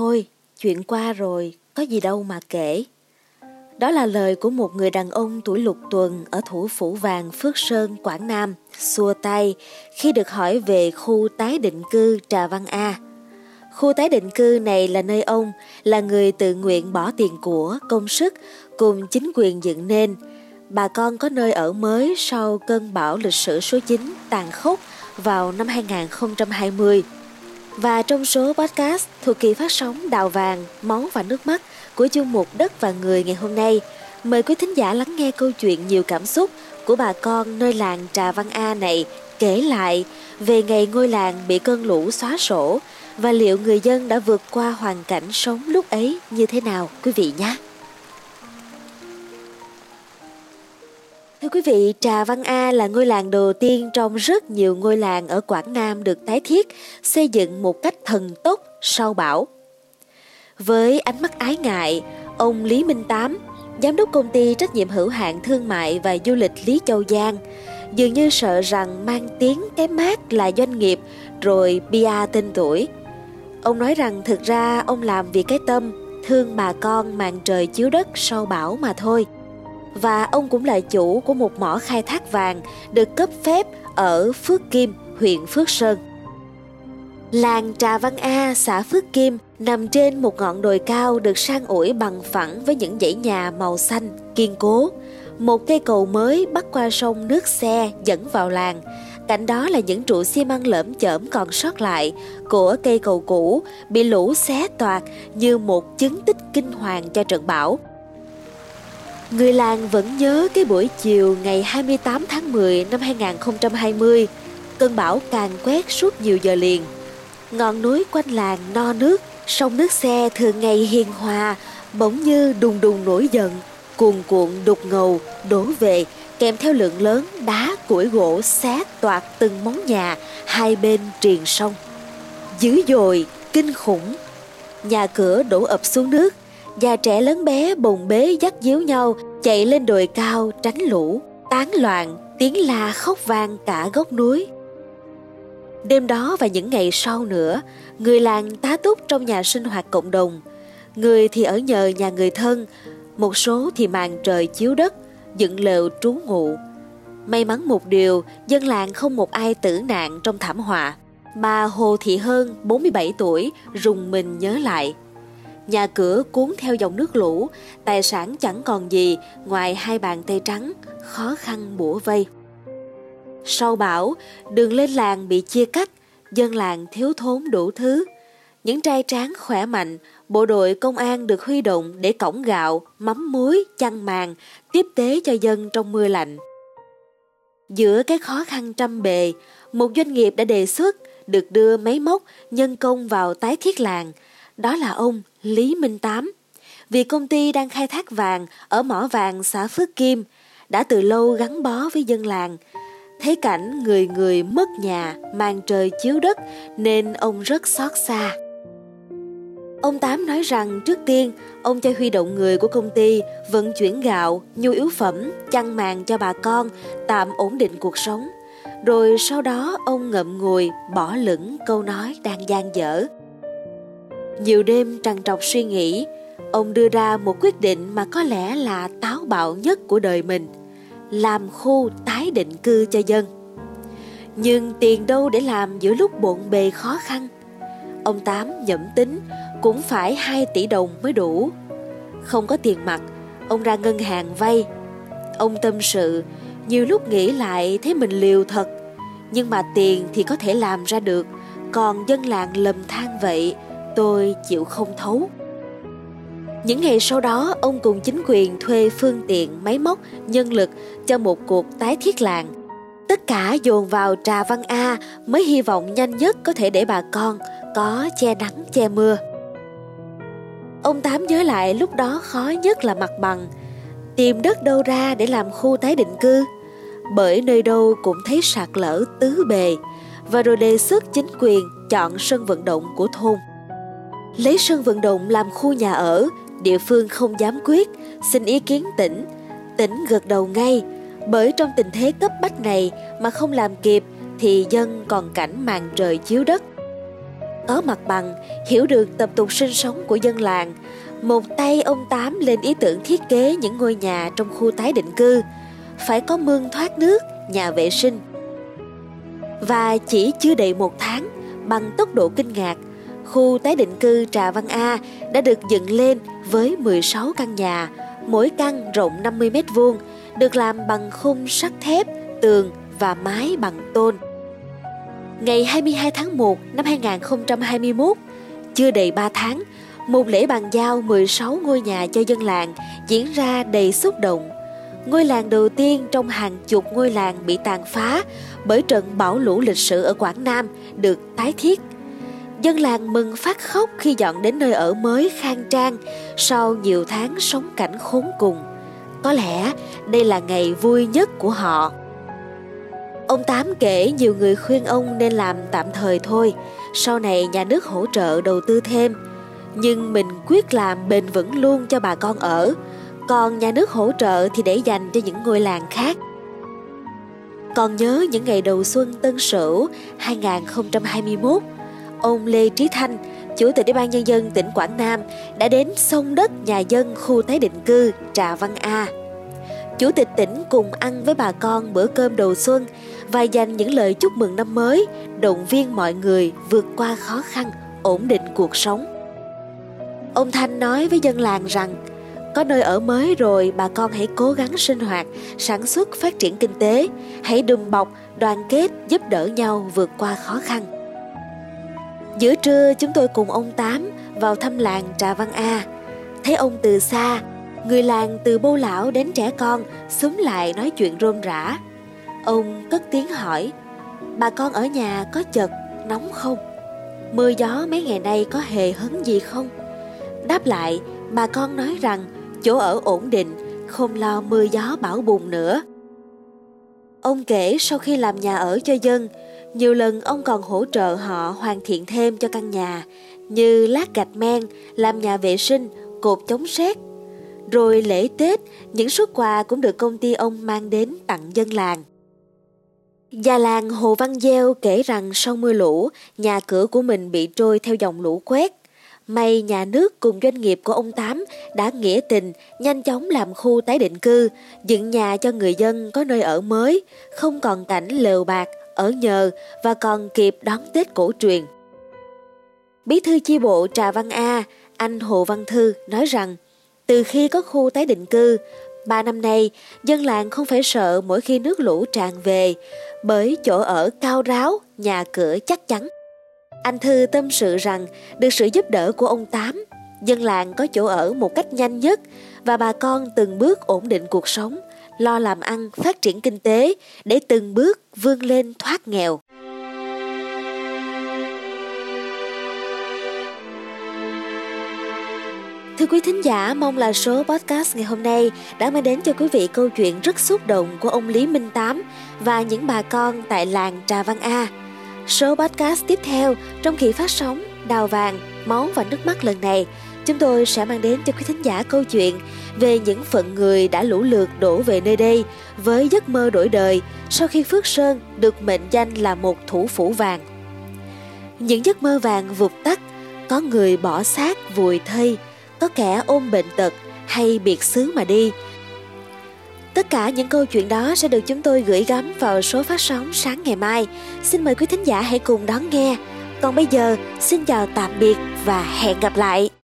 thôi, chuyện qua rồi, có gì đâu mà kể. Đó là lời của một người đàn ông tuổi lục tuần ở thủ phủ vàng Phước Sơn, Quảng Nam, xua tay khi được hỏi về khu tái định cư Trà Văn A. Khu tái định cư này là nơi ông là người tự nguyện bỏ tiền của, công sức cùng chính quyền dựng nên. Bà con có nơi ở mới sau cơn bão lịch sử số 9 tàn khốc vào năm 2020. Và trong số podcast thuộc kỳ phát sóng Đào Vàng, Máu và Nước Mắt của chương mục Đất và Người ngày hôm nay, mời quý thính giả lắng nghe câu chuyện nhiều cảm xúc của bà con nơi làng Trà Văn A này kể lại về ngày ngôi làng bị cơn lũ xóa sổ và liệu người dân đã vượt qua hoàn cảnh sống lúc ấy như thế nào quý vị nhé. Thưa quý vị, Trà Văn A là ngôi làng đầu tiên trong rất nhiều ngôi làng ở Quảng Nam được tái thiết, xây dựng một cách thần tốc sau bão. Với ánh mắt ái ngại, ông Lý Minh Tám, giám đốc công ty trách nhiệm hữu hạn thương mại và du lịch Lý Châu Giang, dường như sợ rằng mang tiếng cái mát là doanh nghiệp rồi bia tên tuổi. Ông nói rằng thực ra ông làm vì cái tâm, thương bà con màn trời chiếu đất sau bão mà thôi – và ông cũng là chủ của một mỏ khai thác vàng được cấp phép ở Phước Kim, huyện Phước Sơn. Làng Trà Văn A, xã Phước Kim nằm trên một ngọn đồi cao được san ủi bằng phẳng với những dãy nhà màu xanh, kiên cố. Một cây cầu mới bắt qua sông nước xe dẫn vào làng. Cạnh đó là những trụ xi măng lởm chởm còn sót lại của cây cầu cũ bị lũ xé toạc như một chứng tích kinh hoàng cho trận bão. Người làng vẫn nhớ cái buổi chiều ngày 28 tháng 10 năm 2020, cơn bão càng quét suốt nhiều giờ liền. Ngọn núi quanh làng no nước, sông nước xe thường ngày hiền hòa, bỗng như đùng đùng nổi giận, cuồn cuộn đục ngầu, đổ về, kèm theo lượng lớn đá củi gỗ xé toạc từng món nhà hai bên triền sông. Dữ dội, kinh khủng, nhà cửa đổ ập xuống nước, Già trẻ lớn bé bồng bế dắt díu nhau chạy lên đồi cao tránh lũ, tán loạn, tiếng la khóc vang cả gốc núi. Đêm đó và những ngày sau nữa, người làng tá túc trong nhà sinh hoạt cộng đồng. Người thì ở nhờ nhà người thân, một số thì màn trời chiếu đất, dựng lều trú ngụ. May mắn một điều, dân làng không một ai tử nạn trong thảm họa. Bà Hồ Thị Hơn, 47 tuổi, rùng mình nhớ lại – Nhà cửa cuốn theo dòng nước lũ, tài sản chẳng còn gì ngoài hai bàn tay trắng, khó khăn bủa vây. Sau bão, đường lên làng bị chia cắt, dân làng thiếu thốn đủ thứ. Những trai tráng khỏe mạnh, bộ đội công an được huy động để cổng gạo, mắm muối, chăn màn, tiếp tế cho dân trong mưa lạnh. Giữa cái khó khăn trăm bề, một doanh nghiệp đã đề xuất được đưa máy móc, nhân công vào tái thiết làng. Đó là ông Lý Minh Tám. Vì công ty đang khai thác vàng ở mỏ vàng xã Phước Kim, đã từ lâu gắn bó với dân làng. Thấy cảnh người người mất nhà, mang trời chiếu đất nên ông rất xót xa. Ông Tám nói rằng trước tiên, ông cho huy động người của công ty vận chuyển gạo, nhu yếu phẩm, chăn màn cho bà con, tạm ổn định cuộc sống. Rồi sau đó ông ngậm ngùi bỏ lửng câu nói đang gian dở. Nhiều đêm trằn trọc suy nghĩ, ông đưa ra một quyết định mà có lẽ là táo bạo nhất của đời mình, làm khu tái định cư cho dân. Nhưng tiền đâu để làm giữa lúc bộn bề khó khăn? Ông Tám nhẩm tính cũng phải 2 tỷ đồng mới đủ. Không có tiền mặt, ông ra ngân hàng vay. Ông tâm sự, nhiều lúc nghĩ lại thấy mình liều thật, nhưng mà tiền thì có thể làm ra được, còn dân làng lầm than vậy tôi chịu không thấu. Những ngày sau đó, ông cùng chính quyền thuê phương tiện, máy móc, nhân lực cho một cuộc tái thiết làng. Tất cả dồn vào Trà Văn A mới hy vọng nhanh nhất có thể để bà con có che nắng che mưa. Ông Tám nhớ lại lúc đó khó nhất là mặt bằng, tìm đất đâu ra để làm khu tái định cư, bởi nơi đâu cũng thấy sạt lở tứ bề, và rồi đề xuất chính quyền chọn sân vận động của thôn. Lấy sân vận động làm khu nhà ở, địa phương không dám quyết, xin ý kiến tỉnh. Tỉnh gật đầu ngay, bởi trong tình thế cấp bách này mà không làm kịp thì dân còn cảnh màn trời chiếu đất. có mặt bằng, hiểu được tập tục sinh sống của dân làng, một tay ông Tám lên ý tưởng thiết kế những ngôi nhà trong khu tái định cư, phải có mương thoát nước, nhà vệ sinh. Và chỉ chưa đầy một tháng, bằng tốc độ kinh ngạc, khu tái định cư Trà Văn A đã được dựng lên với 16 căn nhà, mỗi căn rộng 50 mét vuông, được làm bằng khung sắt thép, tường và mái bằng tôn. Ngày 22 tháng 1 năm 2021, chưa đầy 3 tháng, một lễ bàn giao 16 ngôi nhà cho dân làng diễn ra đầy xúc động. Ngôi làng đầu tiên trong hàng chục ngôi làng bị tàn phá bởi trận bão lũ lịch sử ở Quảng Nam được tái thiết. Dân làng mừng phát khóc khi dọn đến nơi ở mới khang trang sau nhiều tháng sống cảnh khốn cùng. Có lẽ đây là ngày vui nhất của họ. Ông Tám kể nhiều người khuyên ông nên làm tạm thời thôi, sau này nhà nước hỗ trợ đầu tư thêm. Nhưng mình quyết làm bền vững luôn cho bà con ở, còn nhà nước hỗ trợ thì để dành cho những ngôi làng khác. Còn nhớ những ngày đầu xuân Tân Sửu 2021, ông Lê Trí Thanh, Chủ tịch Ủy ban Nhân dân tỉnh Quảng Nam đã đến sông đất nhà dân khu tái định cư Trà Văn A. Chủ tịch tỉnh cùng ăn với bà con bữa cơm đầu xuân và dành những lời chúc mừng năm mới, động viên mọi người vượt qua khó khăn, ổn định cuộc sống. Ông Thanh nói với dân làng rằng, có nơi ở mới rồi bà con hãy cố gắng sinh hoạt, sản xuất phát triển kinh tế, hãy đùm bọc, đoàn kết giúp đỡ nhau vượt qua khó khăn. Giữa trưa chúng tôi cùng ông Tám vào thăm làng Trà Văn A. Thấy ông từ xa, người làng từ bô lão đến trẻ con xúm lại nói chuyện rôm rã. Ông cất tiếng hỏi, bà con ở nhà có chật, nóng không? Mưa gió mấy ngày nay có hề hấn gì không? Đáp lại, bà con nói rằng chỗ ở ổn định, không lo mưa gió bão bùng nữa. Ông kể sau khi làm nhà ở cho dân, nhiều lần ông còn hỗ trợ họ hoàn thiện thêm cho căn nhà, như lát gạch men, làm nhà vệ sinh, cột chống sét. Rồi lễ Tết, những suất quà cũng được công ty ông mang đến tặng dân làng. Già làng Hồ Văn Gieo kể rằng sau mưa lũ, nhà cửa của mình bị trôi theo dòng lũ quét. May nhà nước cùng doanh nghiệp của ông Tám đã nghĩa tình, nhanh chóng làm khu tái định cư, dựng nhà cho người dân có nơi ở mới, không còn cảnh lều bạc, ở nhờ và còn kịp đón Tết cổ truyền. Bí thư chi bộ Trà Văn A, anh Hồ Văn Thư nói rằng, từ khi có khu tái định cư, ba năm nay dân làng không phải sợ mỗi khi nước lũ tràn về, bởi chỗ ở cao ráo, nhà cửa chắc chắn. Anh Thư tâm sự rằng được sự giúp đỡ của ông Tám, dân làng có chỗ ở một cách nhanh nhất và bà con từng bước ổn định cuộc sống, lo làm ăn, phát triển kinh tế để từng bước vươn lên thoát nghèo. Thưa quý thính giả, mong là số podcast ngày hôm nay đã mang đến cho quý vị câu chuyện rất xúc động của ông Lý Minh Tám và những bà con tại làng Trà Văn A. Số podcast tiếp theo trong kỳ phát sóng Đào vàng, máu và nước mắt lần này, chúng tôi sẽ mang đến cho quý thính giả câu chuyện về những phận người đã lũ lượt đổ về nơi đây với giấc mơ đổi đời sau khi Phước Sơn được mệnh danh là một thủ phủ vàng. Những giấc mơ vàng vụt tắt, có người bỏ xác vùi thây, có kẻ ôm bệnh tật hay biệt xứ mà đi. Tất cả những câu chuyện đó sẽ được chúng tôi gửi gắm vào số phát sóng sáng ngày mai. Xin mời quý thính giả hãy cùng đón nghe. Còn bây giờ, xin chào tạm biệt và hẹn gặp lại.